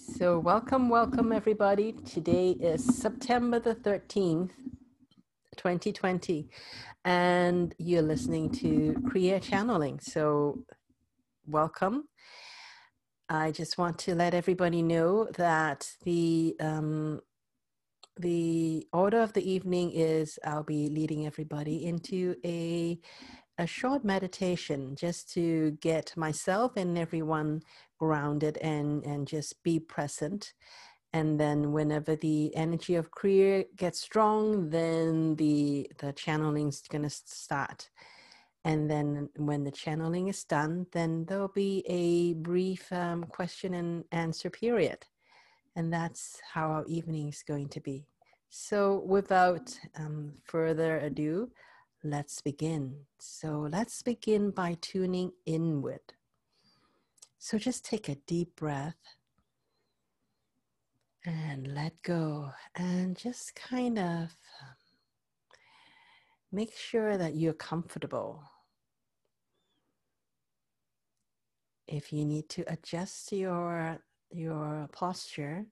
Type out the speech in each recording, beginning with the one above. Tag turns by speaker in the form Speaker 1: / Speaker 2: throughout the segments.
Speaker 1: So, welcome, welcome, everybody. Today is September the 13th, 2020, and you're listening to Kriya Channeling. So, welcome. I just want to let everybody know that the um, the order of the evening is I'll be leading everybody into a a short meditation just to get myself and everyone grounded and and just be present. And then whenever the energy of kriya gets strong then the the channeling is going to start. And then when the channeling is done then there'll be a brief um, question and answer period. And that's how our evening is going to be. So without um, further ado let's begin. So let's begin by tuning inward so just take a deep breath and let go and just kind of um, make sure that you're comfortable. If you need to adjust your your posture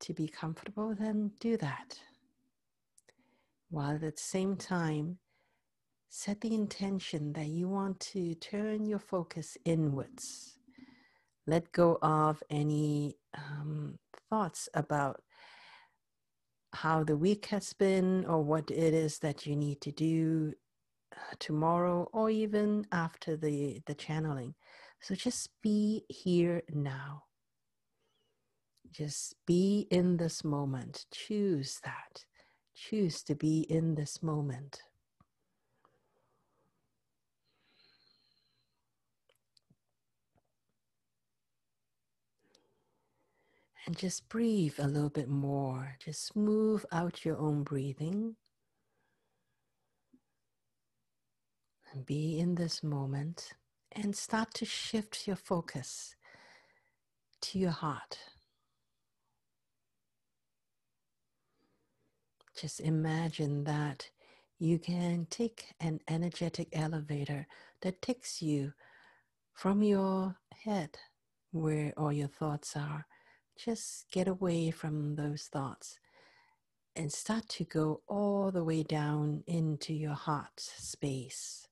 Speaker 1: to be comfortable, then do that. While at the same time, set the intention that you want to turn your focus inwards. Let go of any um, thoughts about how the week has been or what it is that you need to do uh, tomorrow or even after the, the channeling. So just be here now. Just be in this moment. Choose that. Choose to be in this moment. And just breathe a little bit more. Just smooth out your own breathing. And be in this moment and start to shift your focus to your heart. Just imagine that you can take an energetic elevator that takes you from your head, where all your thoughts are, just get away from those thoughts and start to go all the way down into your heart space.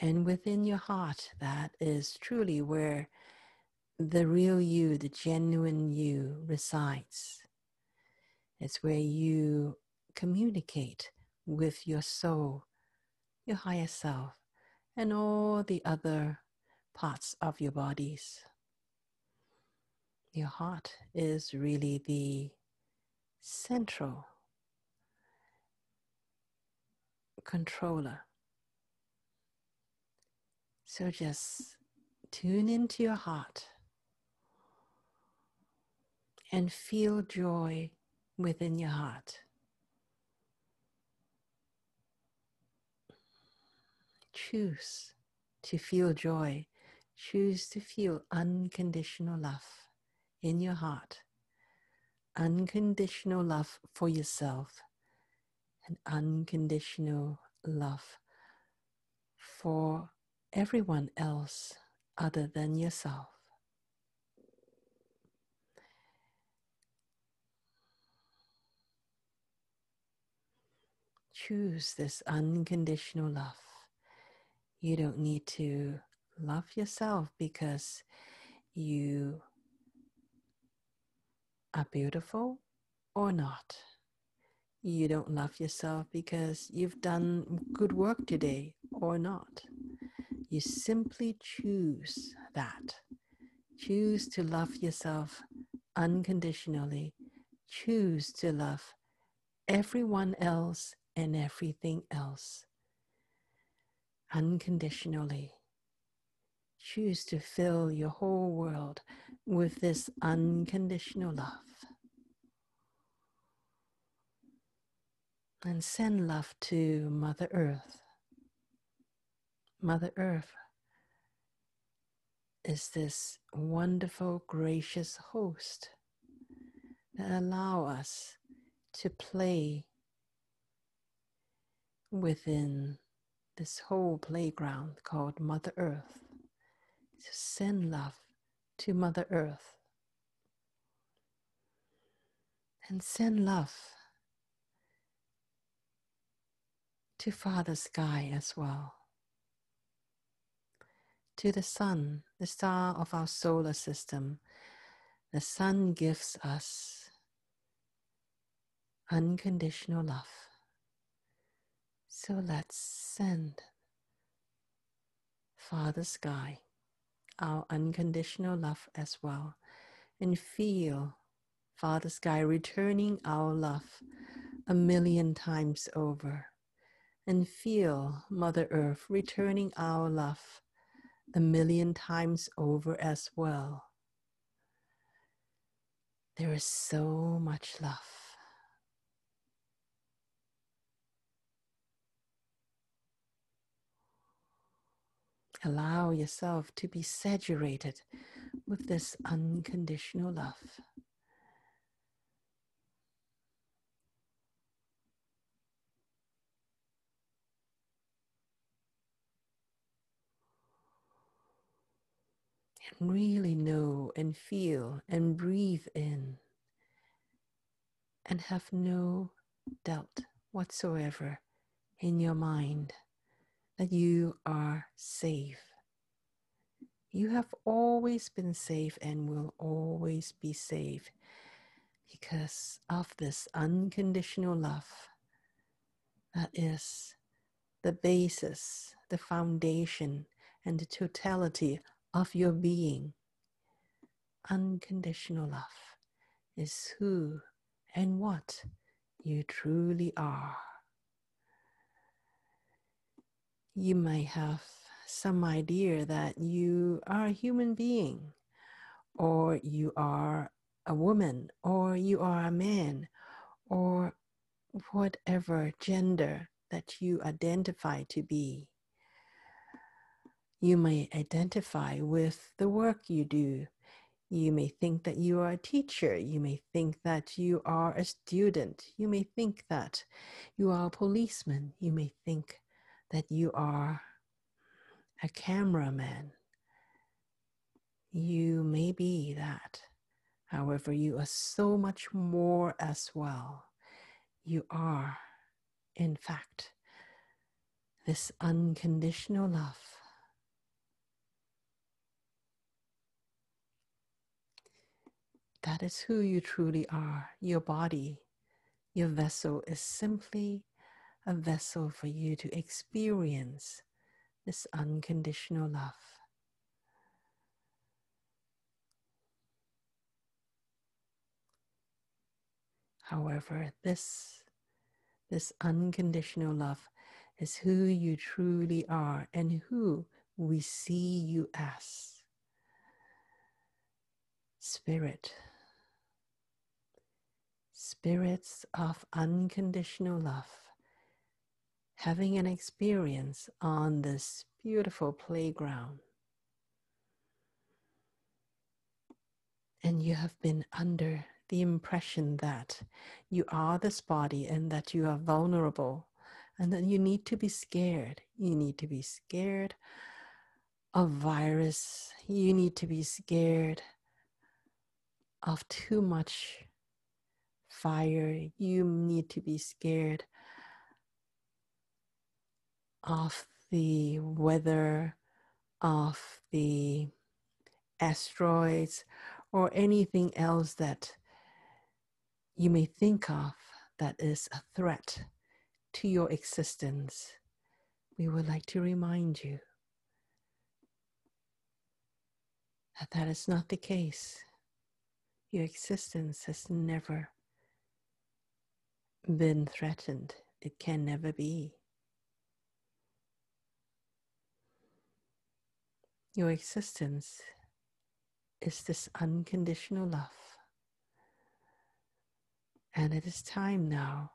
Speaker 1: And within your heart, that is truly where the real you, the genuine you resides. It's where you communicate with your soul, your higher self, and all the other parts of your bodies. Your heart is really the central controller. So just tune into your heart and feel joy within your heart. Choose to feel joy, choose to feel unconditional love in your heart, unconditional love for yourself, and unconditional love for everyone else other than yourself. Choose this unconditional love. You don't need to love yourself because you are beautiful or not. You don't love yourself because you've done good work today or not. You simply choose that. Choose to love yourself unconditionally. Choose to love everyone else and everything else unconditionally. Choose to fill your whole world with this unconditional love. And send love to Mother Earth. Mother Earth is this wonderful, gracious host that allow us to play within this whole playground called Mother Earth. To send love to Mother Earth. And send love to Father Sky as well. To the sun, the star of our solar system. The sun gives us unconditional love. So let's send Father Sky our unconditional love as well and feel Father Sky returning our love a million times over and feel Mother Earth returning our love a million times over as well. There is so much love. Allow yourself to be saturated with this unconditional love. And really know and feel and breathe in and have no doubt whatsoever in your mind that you are safe. You have always been safe and will always be safe because of this unconditional love that is the basis, the foundation, and the totality of your being. Unconditional love is who and what you truly are you may have some idea that you are a human being, or you are a woman, or you are a man, or whatever gender that you identify to be. You may identify with the work you do. You may think that you are a teacher. You may think that you are a student. You may think that you are a policeman. You may think that you are a cameraman. You may be that. However, you are so much more as well. You are, in fact, this unconditional love. That is who you truly are. Your body, your vessel is simply a vessel for you to experience this unconditional love. However, this, this unconditional love is who you truly are and who we see you as. Spirit, spirits of unconditional love having an experience on this beautiful playground. And you have been under the impression that you are this body and that you are vulnerable and that you need to be scared. You need to be scared of virus. You need to be scared of too much fire. You need to be scared of the weather, of the asteroids, or anything else that you may think of that is a threat to your existence, we would like to remind you that that is not the case. Your existence has never been threatened, it can never be. Your existence is this unconditional love. And it is time now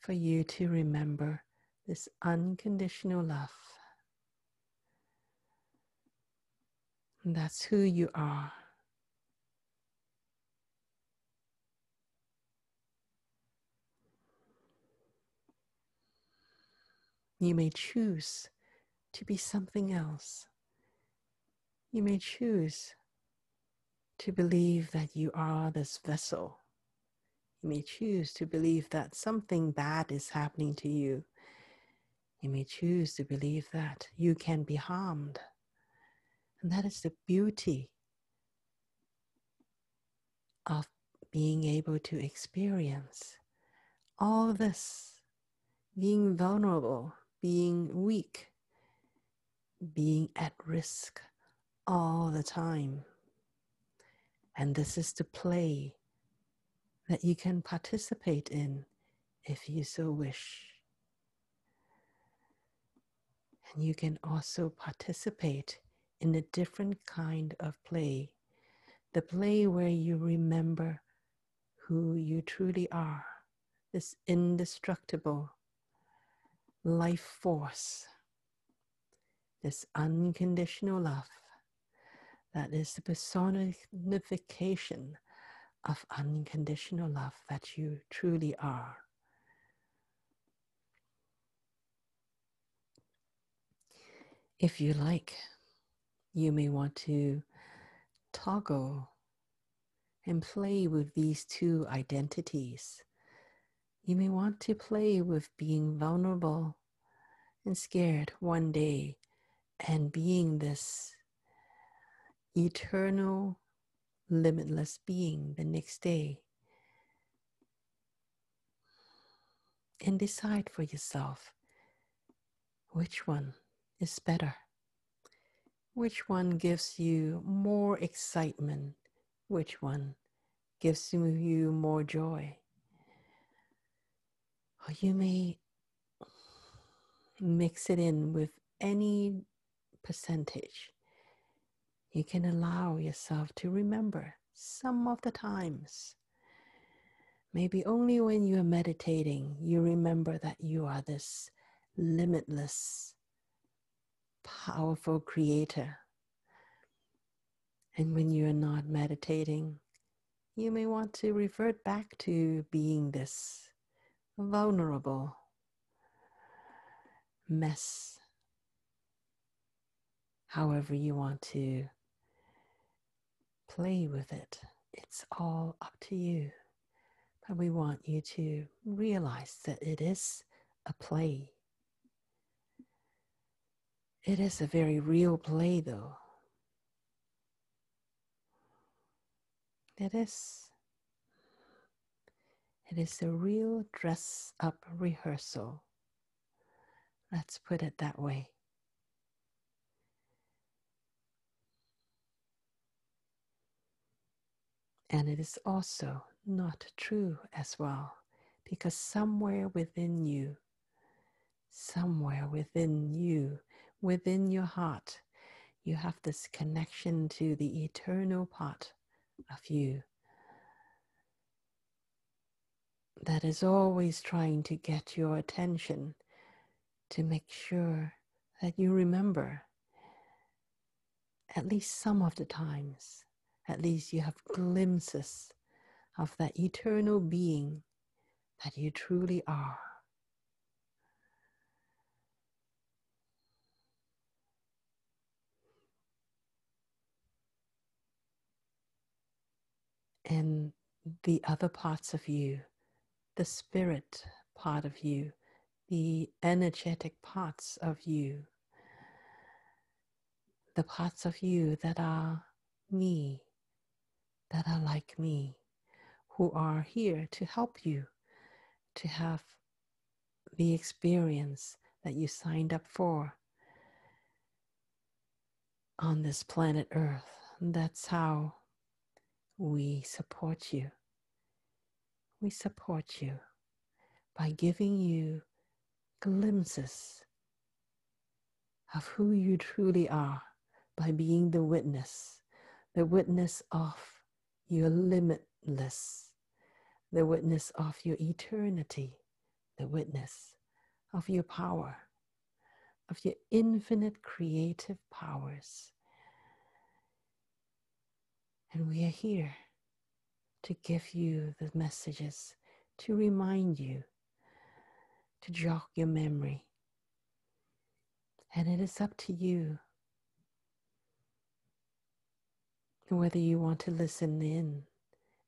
Speaker 1: for you to remember this unconditional love. And that's who you are. You may choose to be something else. You may choose to believe that you are this vessel. You may choose to believe that something bad is happening to you. You may choose to believe that you can be harmed. And that is the beauty of being able to experience all this, being vulnerable, being weak, being at risk all the time. And this is the play that you can participate in if you so wish. And you can also participate in a different kind of play the play where you remember who you truly are, this indestructible life force, this unconditional love that is the personification of unconditional love that you truly are. If you like, you may want to toggle and play with these two identities. You may want to play with being vulnerable and scared one day and being this eternal, limitless being the next day. And decide for yourself which one is better. Which one gives you more excitement? Which one gives you more joy? Or you may mix it in with any percentage. You can allow yourself to remember some of the times. Maybe only when you are meditating, you remember that you are this limitless powerful creator. And when you are not meditating, you may want to revert back to being this vulnerable mess. However, you want to play with it, it's all up to you. But we want you to realize that it is a play. It is a very real play, though. It is. It is a real dress up rehearsal. Let's put it that way. And it is also not true as well, because somewhere within you, somewhere within you, within your heart, you have this connection to the eternal part of you that is always trying to get your attention to make sure that you remember at least some of the times, at least you have glimpses of that eternal being that you truly are. and the other parts of you, the spirit part of you, the energetic parts of you, the parts of you that are me, that are like me, who are here to help you to have the experience that you signed up for on this planet Earth. That's how we support you. We support you by giving you glimpses of who you truly are by being the witness, the witness of your limitless, the witness of your eternity, the witness of your power, of your infinite creative powers. And we are here to give you the messages, to remind you, to jog your memory. And it is up to you whether you want to listen in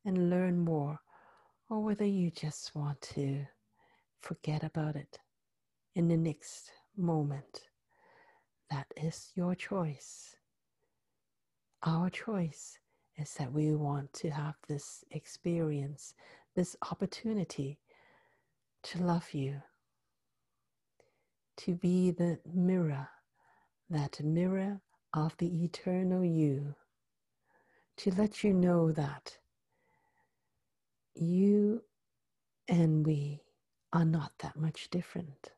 Speaker 1: and learn more or whether you just want to forget about it in the next moment. That is your choice. Our choice is that we want to have this experience, this opportunity to love you, to be the mirror, that mirror of the eternal you, to let you know that you and we are not that much different.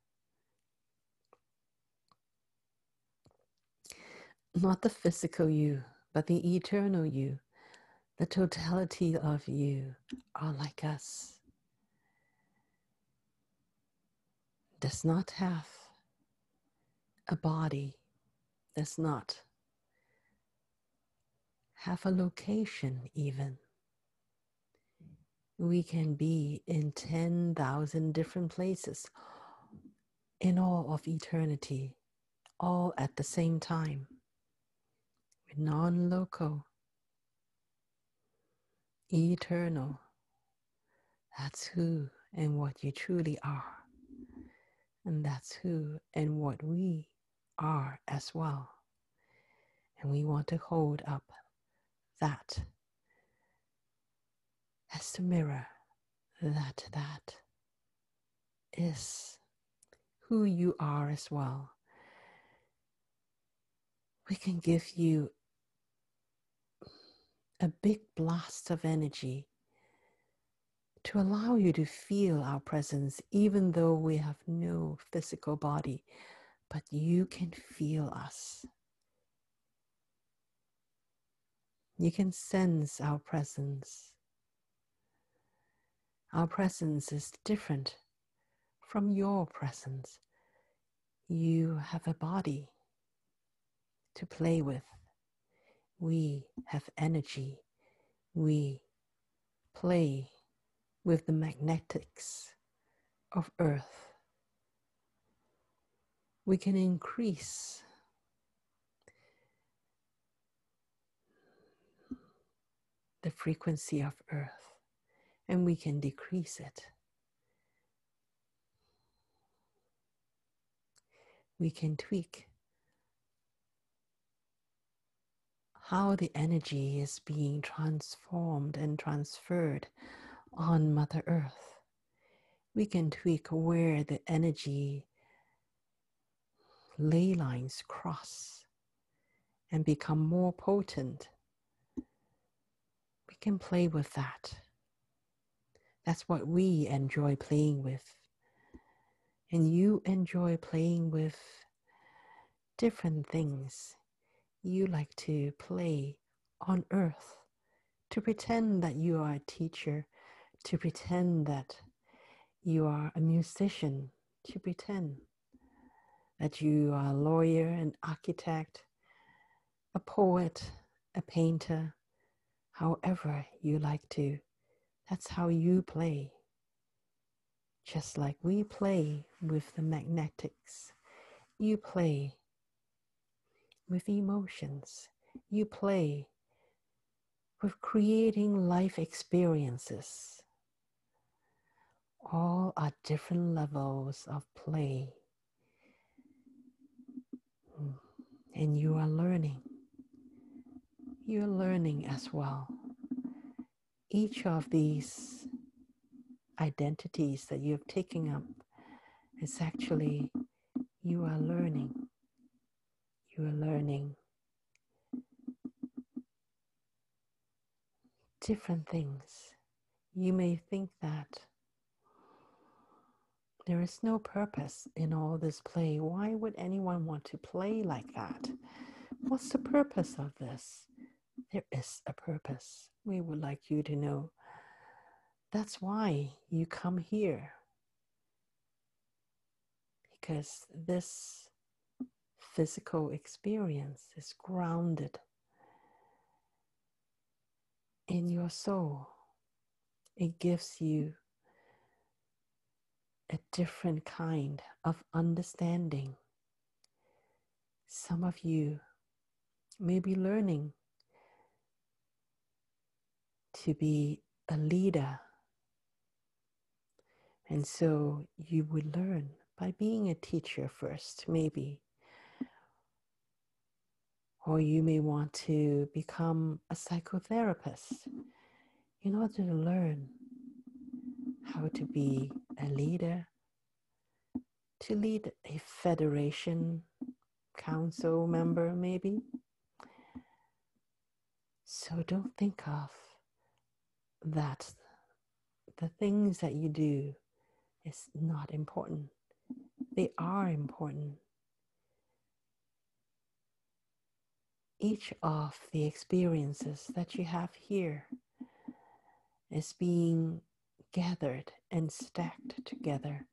Speaker 1: Not the physical you, but the eternal you, the totality of you are like us. Does not have a body, does not have a location even we can be in 10,000 different places in all of eternity, all at the same time. We're non local, eternal. That's who and what you truly are. And that's who and what we are as well. And we want to hold up that as the mirror that that is who you are as well. We can give you a big blast of energy to allow you to feel our presence, even though we have no physical body, but you can feel us. You can sense our presence. Our presence is different from your presence. You have a body to play with. We have energy. We play with the magnetics of Earth. We can increase the frequency of Earth and we can decrease it. We can tweak how the energy is being transformed and transferred on Mother Earth. We can tweak where the energy ley lines cross and become more potent. Can play with that. That's what we enjoy playing with. And you enjoy playing with different things. You like to play on earth, to pretend that you are a teacher, to pretend that you are a musician, to pretend that you are a lawyer, an architect, a poet, a painter, however you like to that's how you play. Just like we play with the magnetics, you play with emotions, you play with creating life experiences. All are different levels of play. Mm. And you are learning. You're learning as well each of these identities that you're taking up is actually you are learning. You are learning different things. You may think that there is no purpose in all this play. Why would anyone want to play like that? What's the purpose of this? There is a purpose we would like you to know. That's why you come here. Because this physical experience is grounded in your soul. It gives you a different kind of understanding Some of you may be learning to be a leader. And so you would learn by being a teacher first, maybe. Or you may want to become a psychotherapist in order to learn how to be a leader, to lead a federation, council member, maybe. So don't think of that the things that you do is not important. They are important. Each of the experiences that you have here is being gathered and stacked together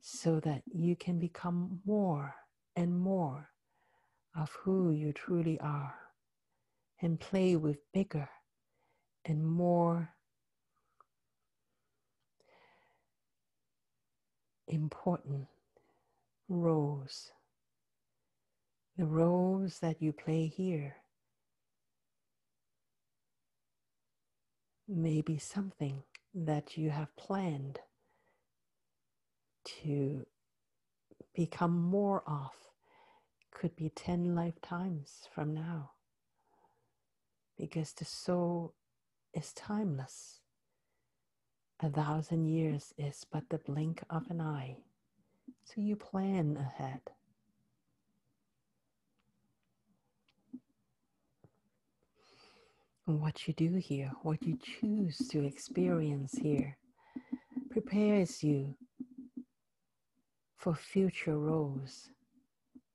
Speaker 1: so that you can become more and more of who you truly are and play with bigger and more important roles. The roles that you play here may be something that you have planned to become more of could be 10 lifetimes from now because the soul is timeless. A thousand years is but the blink of an eye, so you plan ahead. what you do here, what you choose to experience here, prepares you for future roles,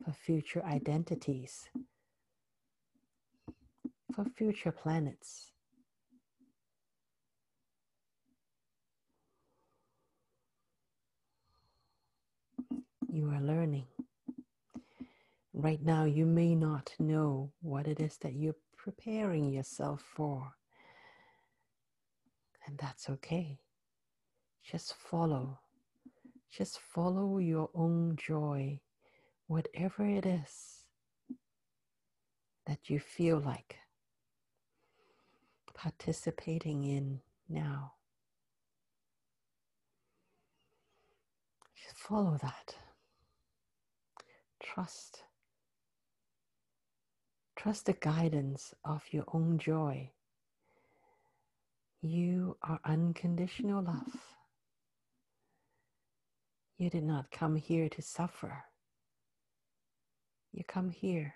Speaker 1: for future identities, for future planets. You are learning. Right now, you may not know what it is that you're preparing yourself for. And that's okay. Just follow. Just follow your own joy, whatever it is that you feel like participating in now. Just follow that. Trust Trust the guidance of your own joy. You are unconditional love. You did not come here to suffer. You come here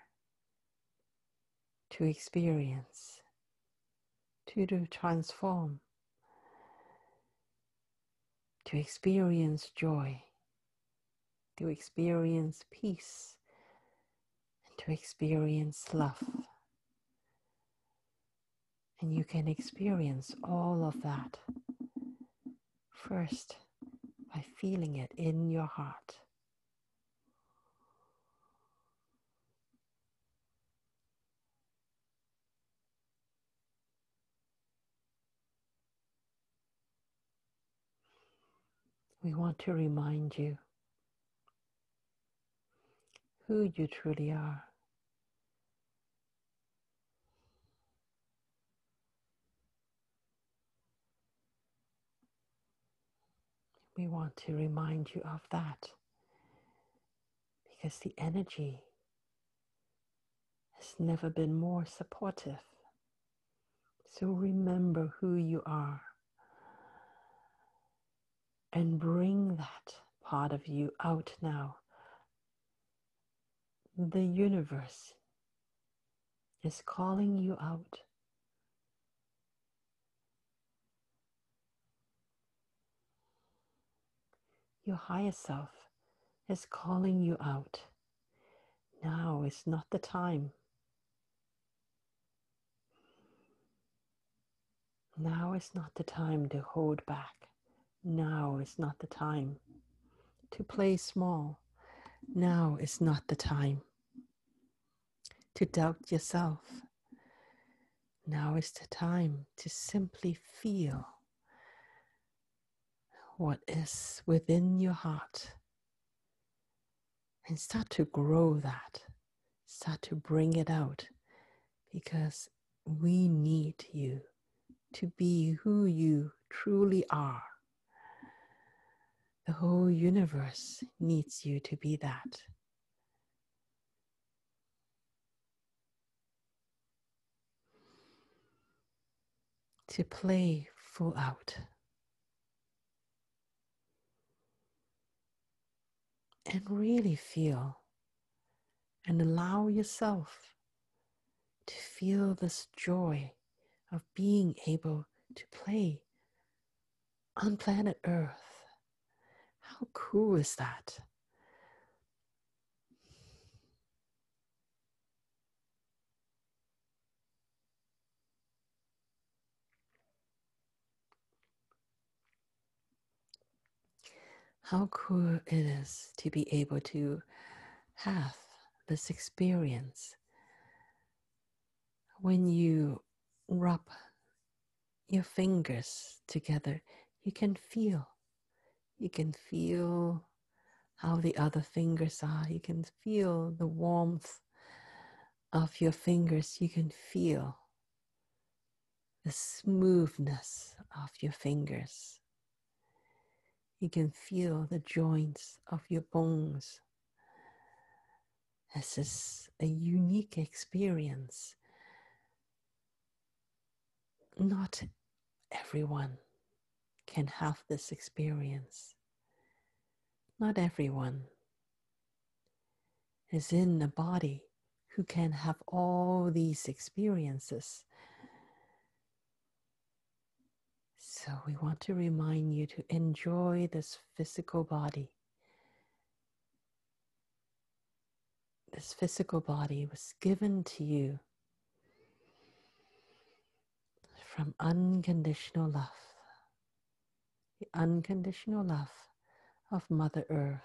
Speaker 1: to experience, to, to transform, to experience joy, to experience peace, and to experience love. And you can experience all of that first by feeling it in your heart. We want to remind you who you truly are. we want to remind you of that because the energy has never been more supportive. So remember who you are and bring that part of you out now. The universe is calling you out. Your higher self is calling you out. Now is not the time. Now is not the time to hold back. Now is not the time to play small. Now is not the time to doubt yourself. Now is the time to simply feel what is within your heart and start to grow that start to bring it out because we need you to be who you truly are. The whole universe needs you to be that. To play full out. And really feel and allow yourself to feel this joy of being able to play on planet Earth. How cool is that? How cool it is to be able to have this experience when you rub your fingers together, you can feel. You can feel how the other fingers are. You can feel the warmth of your fingers. You can feel the smoothness of your fingers. You can feel the joints of your bones. This is a unique experience not everyone can have this experience. Not everyone is in a body who can have all these experiences. So, we want to remind you to enjoy this physical body. This physical body was given to you from unconditional love, the unconditional love of Mother Earth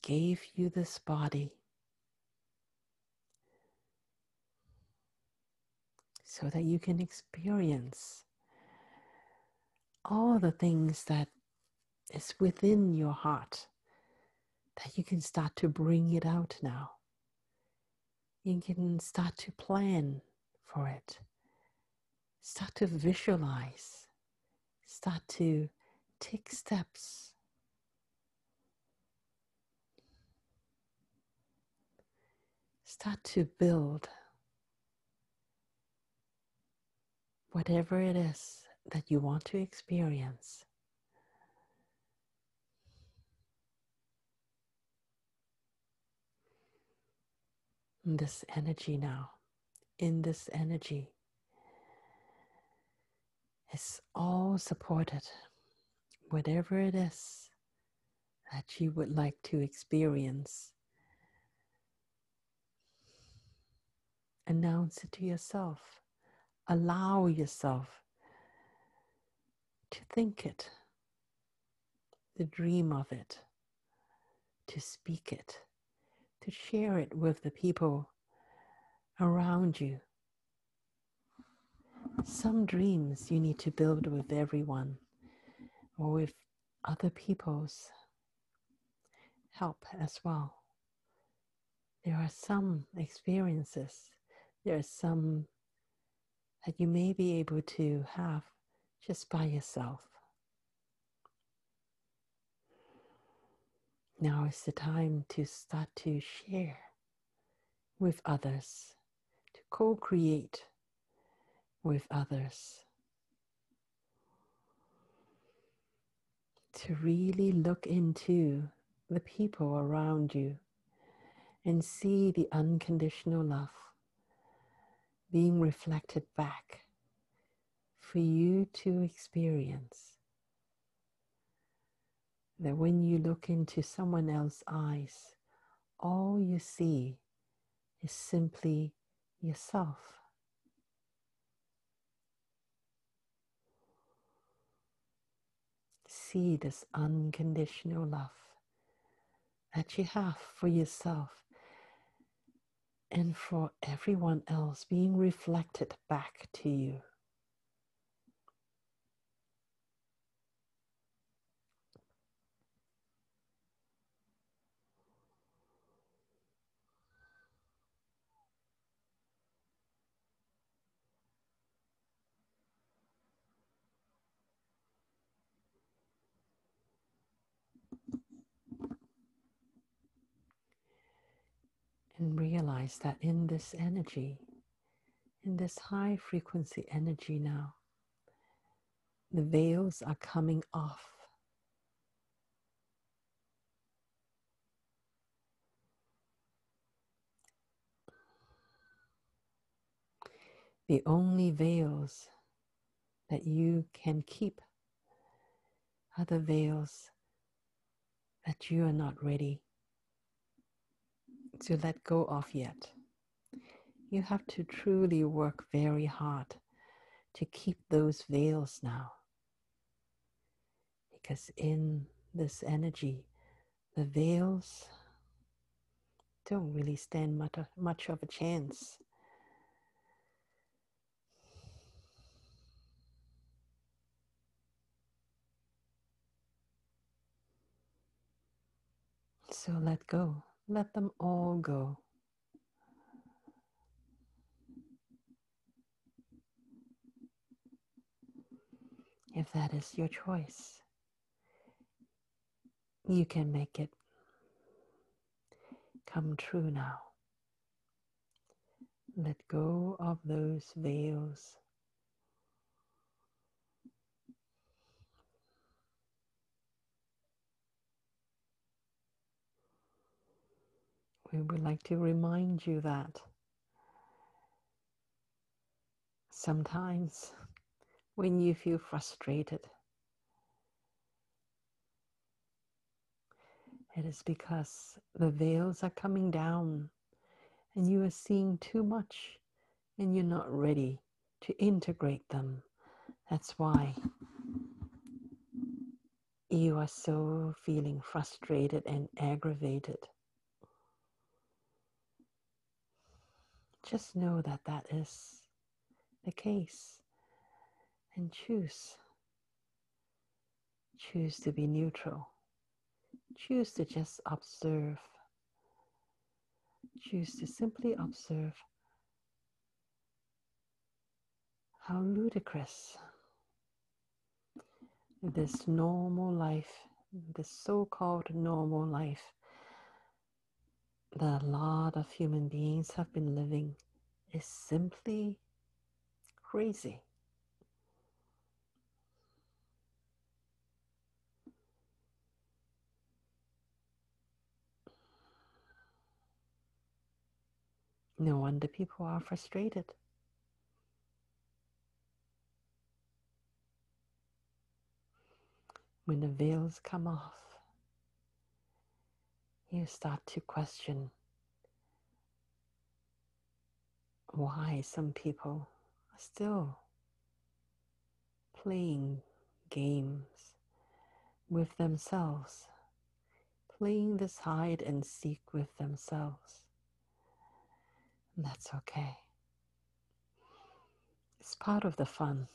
Speaker 1: gave you this body so that you can experience all the things that is within your heart that you can start to bring it out now. You can start to plan for it. Start to visualize, start to take steps. Start to build whatever it is that you want to experience. this energy now in this energy is all supported, whatever it is that you would like to experience. Announce it to yourself. Allow yourself to think it, to dream of it, to speak it, to share it with the people around you. Some dreams you need to build with everyone or with other people's help as well. There are some experiences, there are some that you may be able to have just by yourself. Now is the time to start to share with others to co create with others. To really look into the people around you and see the unconditional love being reflected back for you to experience. That when you look into someone else's eyes, all you see is simply yourself. See this unconditional love that you have for yourself and for everyone else being reflected back to you. Realize that in this energy, in this high frequency energy now, the veils are coming off. The only veils that you can keep are the veils that you are not ready to let go of yet. You have to truly work very hard to keep those veils now. Because in this energy, the veils don't really stand much, much of a chance. So let go. Let them all go. If that is your choice, you can make it come true now. Let go of those veils. We would like to remind you that sometimes when you feel frustrated, it is because the veils are coming down and you are seeing too much and you're not ready to integrate them. That's why you are so feeling frustrated and aggravated. Just know that that is the case and choose. Choose to be neutral. Choose to just observe. Choose to simply observe how ludicrous this normal life, this so called normal life, that a lot of human beings have been living is simply crazy. No wonder people are frustrated. When the veils come off, you start to question why some people are still playing games with themselves, playing this hide and seek with themselves. And that's okay. It's part of the fun.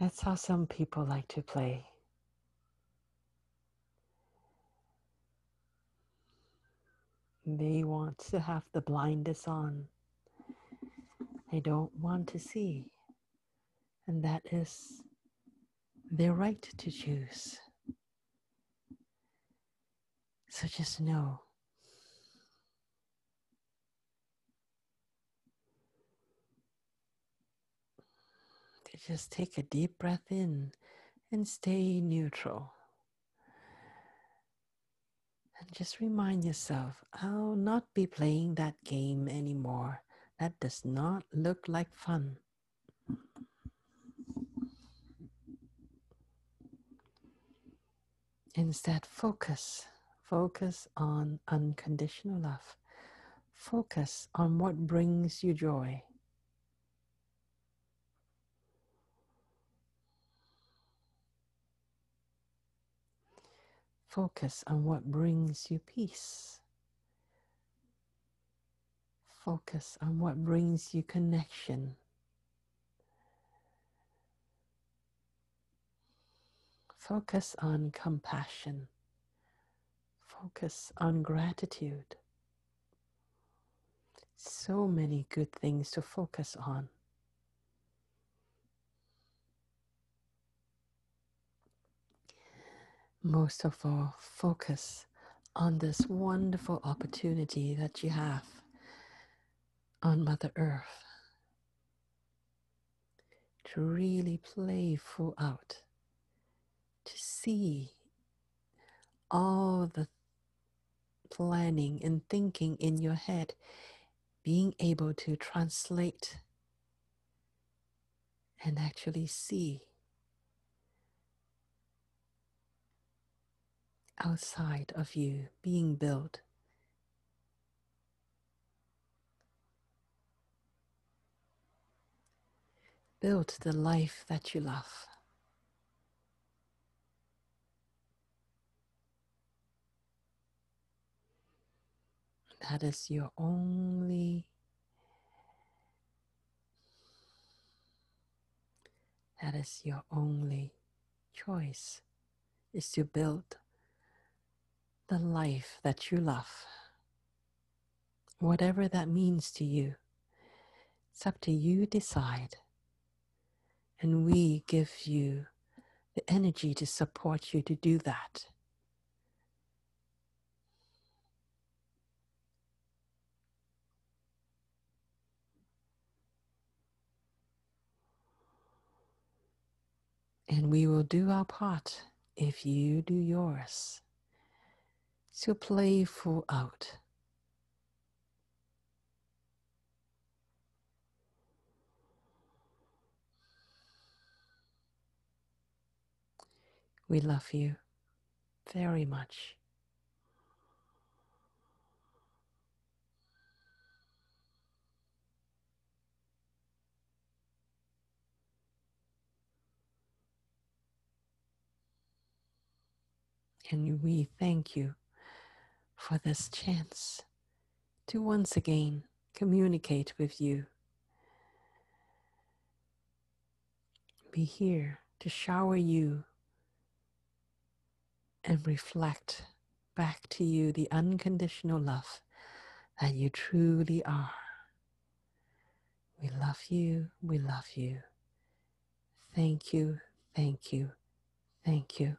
Speaker 1: That's how some people like to play. They want to have the blinders on. They don't want to see. And that is their right to choose. So just know just take a deep breath in and stay neutral. And just remind yourself, I'll not be playing that game anymore. That does not look like fun. Instead, focus. Focus on unconditional love. Focus on what brings you joy. Focus on what brings you peace. Focus on what brings you connection. Focus on compassion. Focus on gratitude. So many good things to focus on. Most of all, focus on this wonderful opportunity that you have on Mother Earth to really play full out, to see all the planning and thinking in your head, being able to translate and actually see outside of you being built. Build the life that you love. That is your only that is your only choice is to build the life that you love. Whatever that means to you, it's up to you decide. And we give you the energy to support you to do that. And we will do our part if you do yours. So play full out. We love you very much. And we thank you for this chance to once again communicate with you. Be here to shower you and reflect back to you the unconditional love that you truly are. We love you, we love you. Thank you, thank you, thank you.